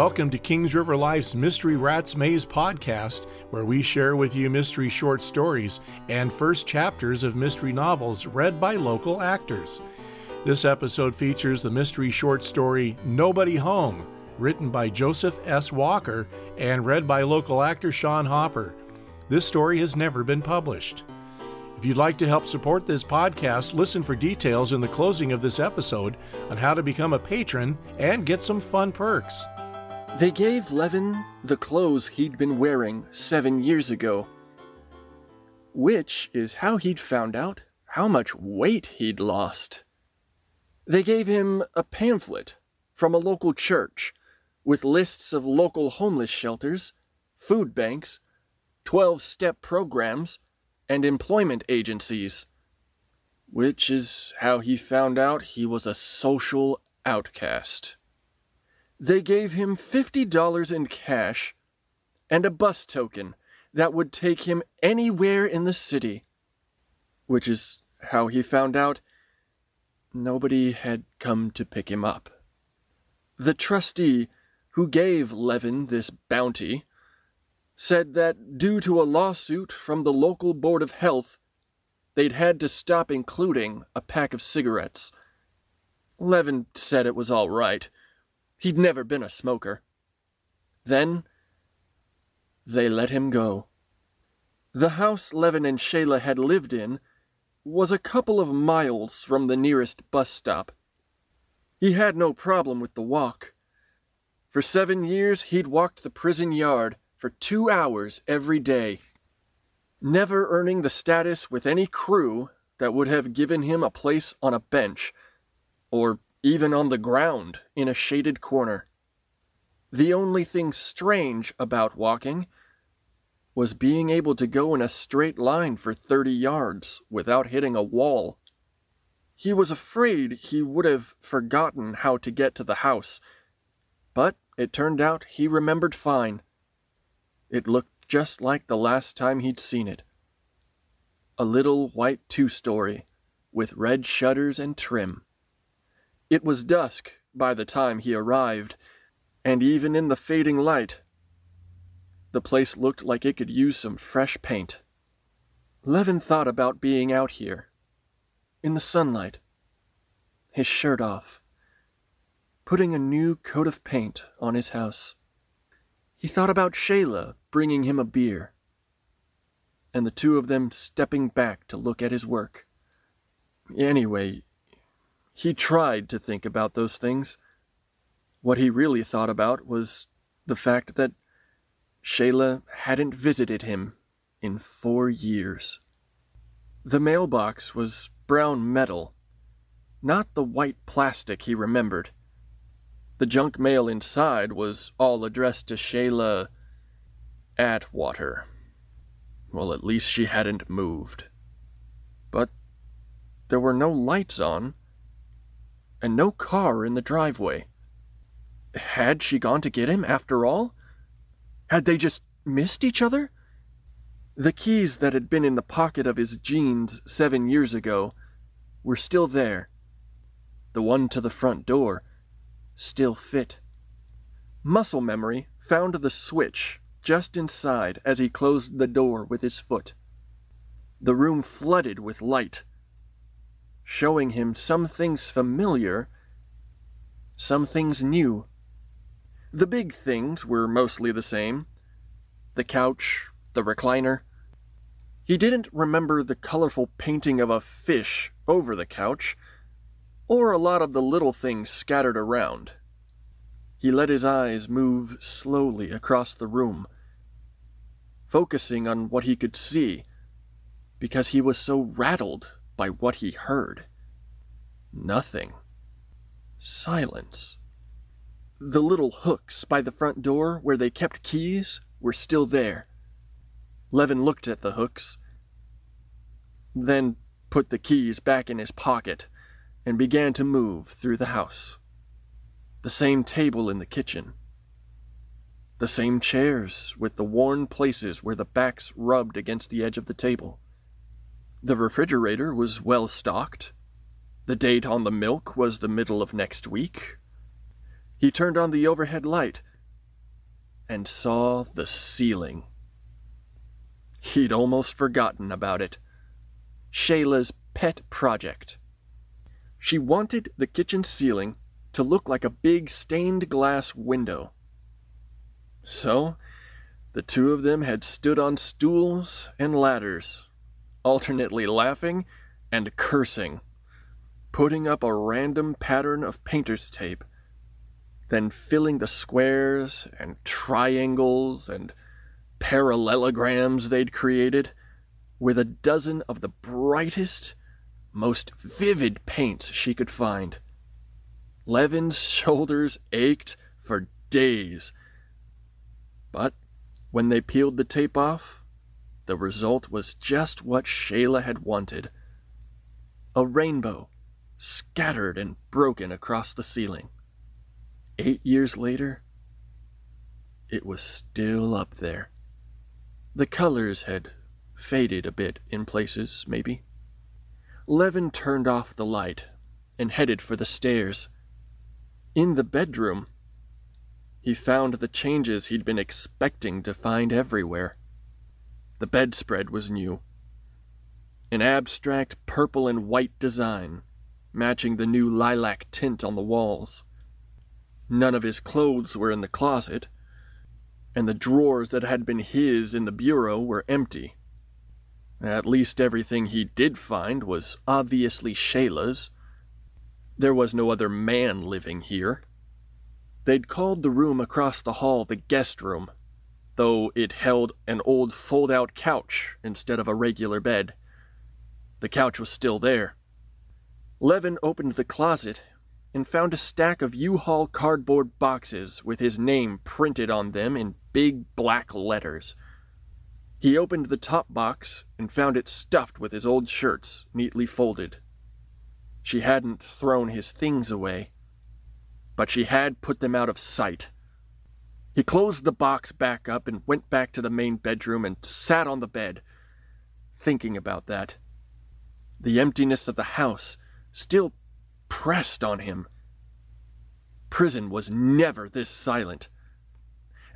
Welcome to Kings River Life's Mystery Rats Maze podcast, where we share with you mystery short stories and first chapters of mystery novels read by local actors. This episode features the mystery short story Nobody Home, written by Joseph S. Walker and read by local actor Sean Hopper. This story has never been published. If you'd like to help support this podcast, listen for details in the closing of this episode on how to become a patron and get some fun perks. They gave Levin the clothes he'd been wearing seven years ago, which is how he'd found out how much weight he'd lost. They gave him a pamphlet from a local church with lists of local homeless shelters, food banks, 12 step programs, and employment agencies, which is how he found out he was a social outcast. They gave him $50 in cash and a bus token that would take him anywhere in the city, which is how he found out nobody had come to pick him up. The trustee who gave Levin this bounty said that due to a lawsuit from the local Board of Health, they'd had to stop including a pack of cigarettes. Levin said it was all right He'd never been a smoker. Then they let him go. The house Levin and Shayla had lived in was a couple of miles from the nearest bus stop. He had no problem with the walk. For seven years, he'd walked the prison yard for two hours every day, never earning the status with any crew that would have given him a place on a bench, or even on the ground in a shaded corner. The only thing strange about walking was being able to go in a straight line for 30 yards without hitting a wall. He was afraid he would have forgotten how to get to the house, but it turned out he remembered fine. It looked just like the last time he'd seen it. A little white two story with red shutters and trim. It was dusk by the time he arrived, and even in the fading light, the place looked like it could use some fresh paint. Levin thought about being out here, in the sunlight, his shirt off, putting a new coat of paint on his house. He thought about Shayla bringing him a beer, and the two of them stepping back to look at his work. Anyway, he tried to think about those things. What he really thought about was the fact that Shayla hadn't visited him in four years. The mailbox was brown metal, not the white plastic he remembered. The junk mail inside was all addressed to Shayla Atwater. Well, at least she hadn't moved. But there were no lights on and no car in the driveway. Had she gone to get him after all? Had they just missed each other? The keys that had been in the pocket of his jeans seven years ago were still there. The one to the front door still fit. Muscle memory found the switch just inside as he closed the door with his foot. The room flooded with light showing him some things familiar, some things new. The big things were mostly the same the couch, the recliner. He didn't remember the colorful painting of a fish over the couch, or a lot of the little things scattered around. He let his eyes move slowly across the room, focusing on what he could see, because he was so rattled by what he heard. Nothing. Silence. The little hooks by the front door where they kept keys were still there. Levin looked at the hooks, then put the keys back in his pocket and began to move through the house. The same table in the kitchen. The same chairs with the worn places where the backs rubbed against the edge of the table. The refrigerator was well stocked. The date on the milk was the middle of next week. He turned on the overhead light and saw the ceiling. He'd almost forgotten about it. Shayla's pet project. She wanted the kitchen ceiling to look like a big stained glass window. So, the two of them had stood on stools and ladders, alternately laughing and cursing, putting up a random pattern of painter's tape, then filling the squares and triangles and parallelograms they'd created with a dozen of the brightest, most vivid paints she could find. Levin's shoulders ached for days. But when they peeled the tape off, the result was just what Shayla had wanted a rainbow scattered and broken across the ceiling. Eight years later, it was still up there. The colors had faded a bit in places, maybe. Levin turned off the light and headed for the stairs. In the bedroom, he found the changes he'd been expecting to find everywhere. The bedspread was new. An abstract purple and white design, matching the new lilac tint on the walls. None of his clothes were in the closet, and the drawers that had been his in the bureau were empty. At least everything he did find was obviously Shayla's. There was no other man living here. They'd called the room across the hall the guest room, though it held an old fold out couch instead of a regular bed. The couch was still there. Levin opened the closet and found a stack of U Haul cardboard boxes with his name printed on them in big black letters. He opened the top box and found it stuffed with his old shirts, neatly folded. She hadn't thrown his things away, but she had put them out of sight. He closed the box back up and went back to the main bedroom and sat on the bed, thinking about that. The emptiness of the house still pressed on him. Prison was never this silent.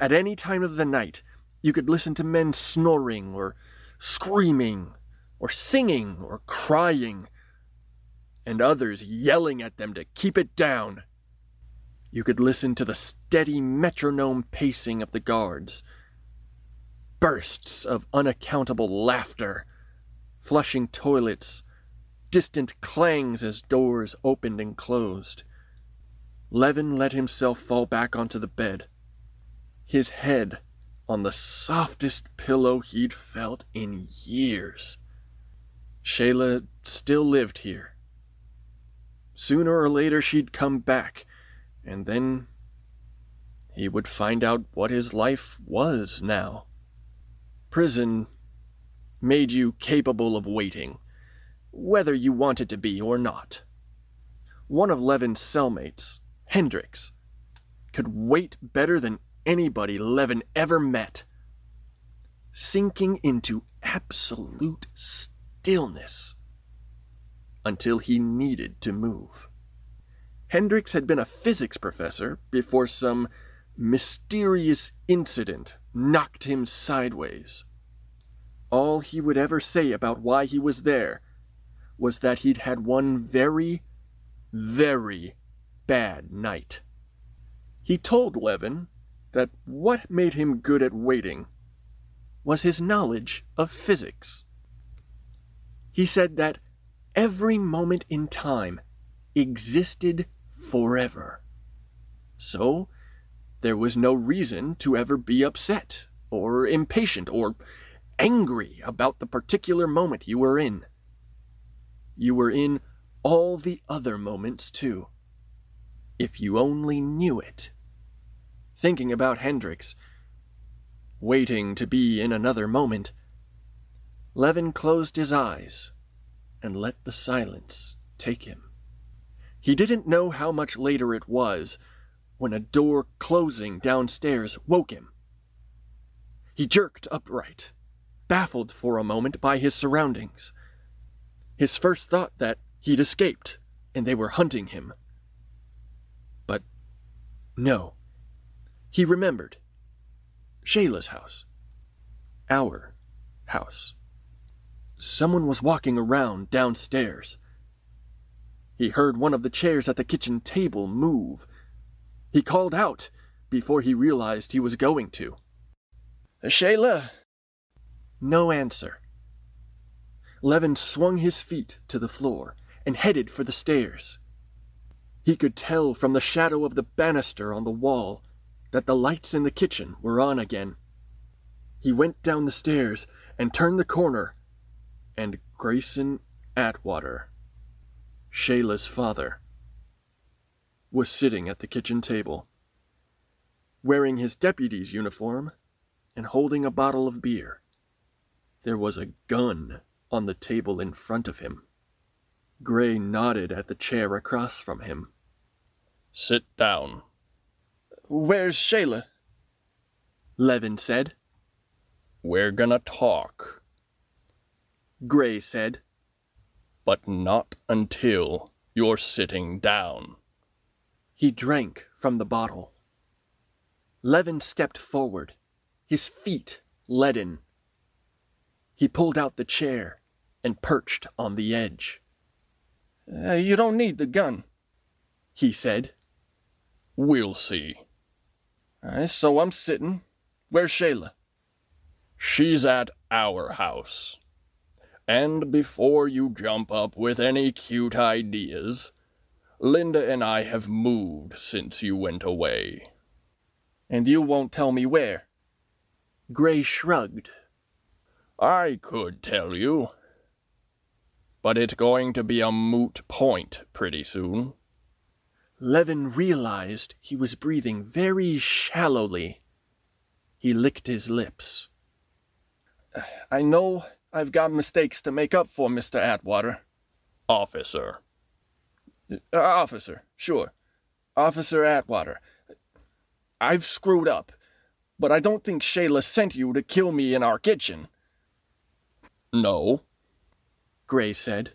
At any time of the night, you could listen to men snoring or screaming or singing or crying, and others yelling at them to keep it down. You could listen to the steady metronome pacing of the guards, bursts of unaccountable laughter, flushing toilets, distant clangs as doors opened and closed. Levin let himself fall back onto the bed, his head on the softest pillow he'd felt in years. Shayla still lived here. Sooner or later she'd come back, and then he would find out what his life was now. Prison made you capable of waiting, whether you wanted to be or not. One of Levin's cellmates, Hendricks, could wait better than anybody Levin ever met, sinking into absolute stillness until he needed to move. Hendricks had been a physics professor before some mysterious incident knocked him sideways. All he would ever say about why he was there was that he'd had one very, very bad night. He told Levin that what made him good at waiting was his knowledge of physics. He said that every moment in time existed forever. So, there was no reason to ever be upset, or impatient, or angry about the particular moment you were in. You were in all the other moments, too, if you only knew it thinking about Hendricks, waiting to be in another moment. Levin closed his eyes and let the silence take him. He didn't know how much later it was when a door closing downstairs woke him. He jerked upright, baffled for a moment by his surroundings. His first thought that he'd escaped and they were hunting him. But no. He remembered. Shayla's house. Our house. Someone was walking around downstairs. He heard one of the chairs at the kitchen table move. He called out before he realized he was going to. Shayla! No answer. Levin swung his feet to the floor and headed for the stairs. He could tell from the shadow of the banister on the wall that the lights in the kitchen were on again. He went down the stairs and turned the corner, and Grayson Atwater, Shayla's father, was sitting at the kitchen table, wearing his deputy's uniform and holding a bottle of beer. There was a gun on the table in front of him. Gray nodded at the chair across from him. Sit down. Where's Shayla? Levin said. We're gonna talk. Gray said. But not until you're sitting down. He drank from the bottle. Levin stepped forward, his feet leaden. He pulled out the chair and perched on the edge. Uh, you don't need the gun, he said. We'll see. Uh, so I'm sitting. Where's Shayla? She's at our house. And before you jump up with any cute ideas, Linda and I have moved since you went away. And you won't tell me where? Gray shrugged. I could tell you. But it's going to be a moot point pretty soon. Levin realized he was breathing very shallowly. He licked his lips. I know I've got mistakes to make up for, Mr. Atwater. Officer. Uh, officer, sure. Officer Atwater. I've screwed up, but I don't think Shayla sent you to kill me in our kitchen. No, Gray said.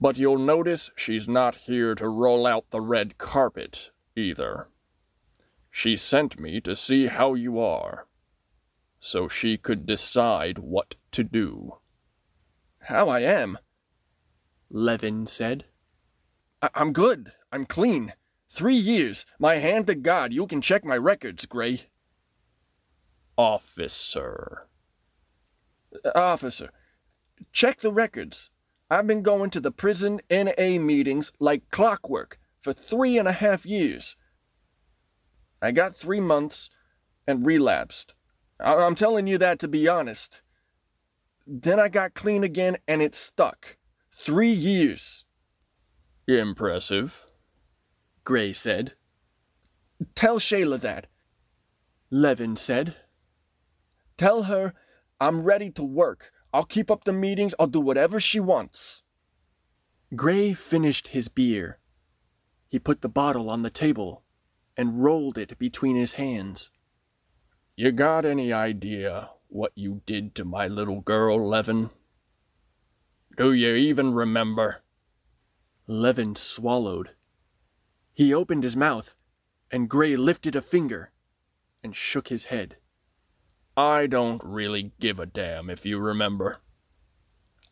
But you'll notice she's not here to roll out the red carpet, either. She sent me to see how you are, so she could decide what to do. How I am? Levin said. I- am good. I'm clean. Three years. My hand to God. You can check my records, Gray. Officer. Officer, check the records. I've been going to the prison NA meetings like clockwork for three and a half years. I got three months and relapsed. I- I'm telling you that to be honest. Then I got clean again and it stuck. Three years. Impressive, Gray said. Tell Shayla that, Levin said. Tell her I'm ready to work. I'll keep up the meetings. I'll do whatever she wants. Gray finished his beer. He put the bottle on the table and rolled it between his hands. You got any idea what you did to my little girl, Levin? Do you even remember? Levin swallowed. He opened his mouth, and Gray lifted a finger and shook his head. I don't really give a damn if you remember.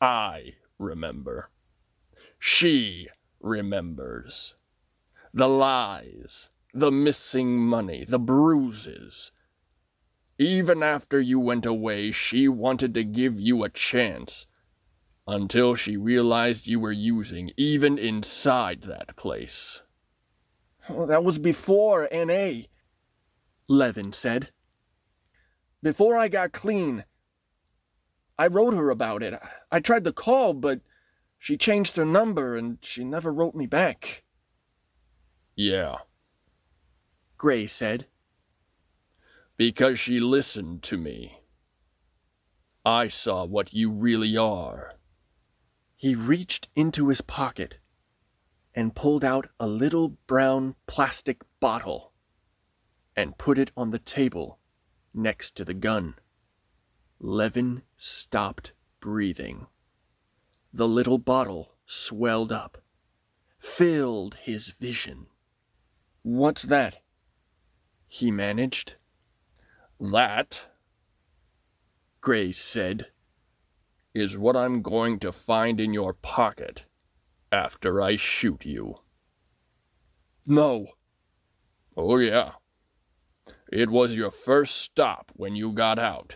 I remember. She remembers. The lies, the missing money, the bruises. Even after you went away, she wanted to give you a chance. Until she realized you were using even inside that place. Oh, that was before N.A., Levin said. Before I got clean, I wrote her about it. I tried to call, but she changed her number and she never wrote me back. Yeah. Gray said. Because she listened to me. I saw what you really are. He reached into his pocket and pulled out a little brown plastic bottle and put it on the table next to the gun. Levin stopped breathing. The little bottle swelled up, filled his vision. What's that? He managed. That, Gray said, is what I'm going to find in your pocket after I shoot you. No. Oh, yeah. It was your first stop when you got out.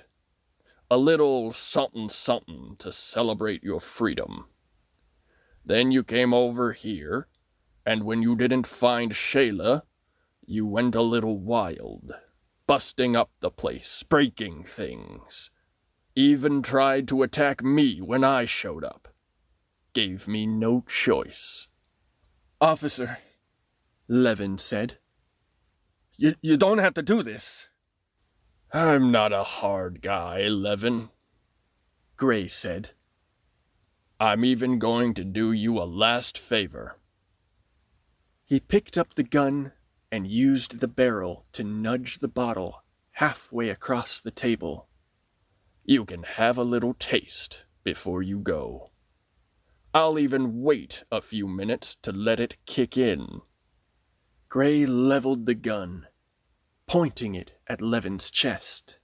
A little something something to celebrate your freedom. Then you came over here, and when you didn't find Shayla, you went a little wild, busting up the place, breaking things. Even tried to attack me when I showed up. Gave me no choice. Officer, Levin said, you, you don't have to do this. I'm not a hard guy, Levin, Gray said. I'm even going to do you a last favor. He picked up the gun and used the barrel to nudge the bottle halfway across the table. You can have a little taste before you go. I'll even wait a few minutes to let it kick in. Gray leveled the gun, pointing it at Levin's chest.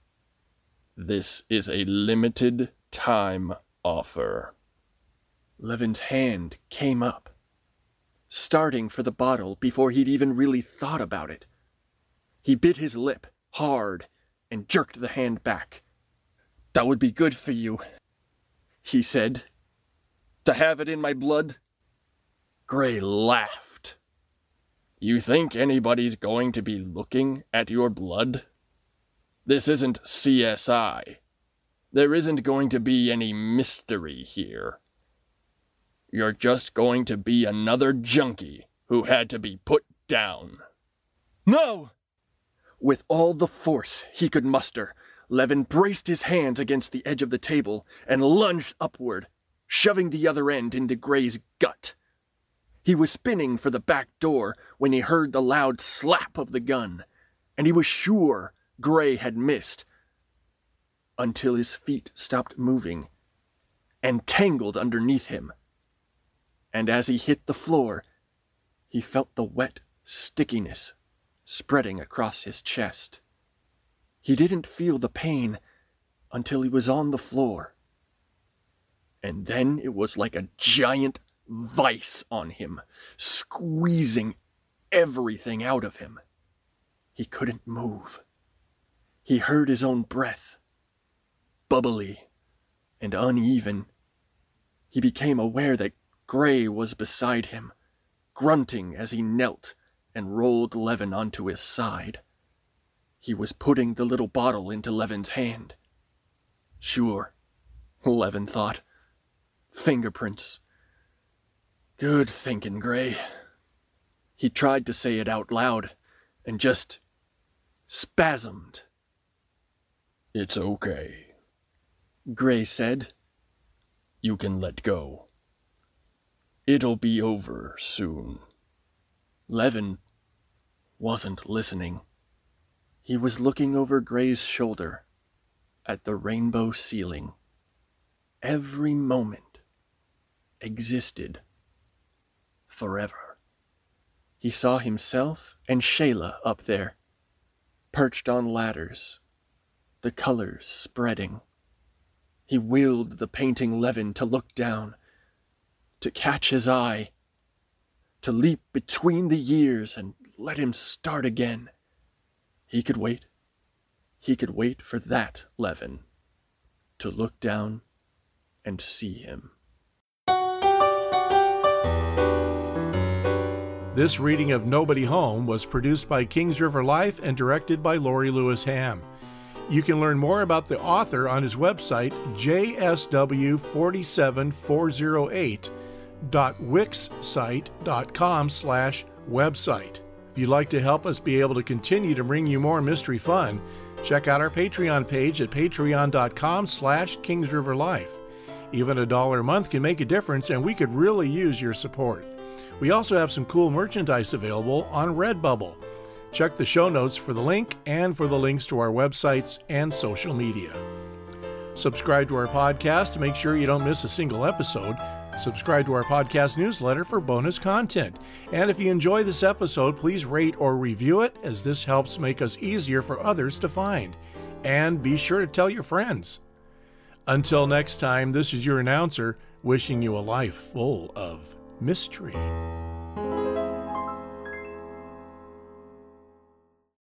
This is a limited time offer. Levin's hand came up, starting for the bottle before he'd even really thought about it. He bit his lip hard and jerked the hand back. That would be good for you, he said. To have it in my blood? Gray laughed. You think anybody's going to be looking at your blood? This isn't CSI. There isn't going to be any mystery here. You're just going to be another junkie who had to be put down. No! With all the force he could muster, Levin braced his hands against the edge of the table and lunged upward, shoving the other end into Gray's gut. He was spinning for the back door when he heard the loud slap of the gun, and he was sure Gray had missed until his feet stopped moving and tangled underneath him and as he hit the floor, he felt the wet stickiness spreading across his chest. He didn't feel the pain until he was on the floor. And then it was like a giant vice on him, squeezing everything out of him. He couldn't move. He heard his own breath, bubbly and uneven. He became aware that Gray was beside him, grunting as he knelt and rolled Levin onto his side. He was putting the little bottle into Levin's hand. Sure, Levin thought. Fingerprints. Good thinking, Gray. He tried to say it out loud and just spasmed. It's okay, Gray said. You can let go. It'll be over soon. Levin wasn't listening. He was looking over Gray's shoulder at the rainbow ceiling. Every moment existed forever. He saw himself and Shayla up there, perched on ladders, the colors spreading. He willed the painting Levin to look down to catch his eye, to leap between the years and let him start again. He could wait. He could wait for that Levin to look down and see him. This reading of Nobody Home was produced by Kings River Life and directed by Lorie Lewis Ham. You can learn more about the author on his website, JSW47408 wixsite.com slash website. If you'd like to help us be able to continue to bring you more mystery fun, check out our Patreon page at patreon.com slash kingsriverlife. Even a dollar a month can make a difference, and we could really use your support. We also have some cool merchandise available on Redbubble. Check the show notes for the link and for the links to our websites and social media. Subscribe to our podcast to make sure you don't miss a single episode. Subscribe to our podcast newsletter for bonus content. And if you enjoy this episode, please rate or review it, as this helps make us easier for others to find. and be sure to tell your friends. Until next time, this is your announcer wishing you a life full of mystery.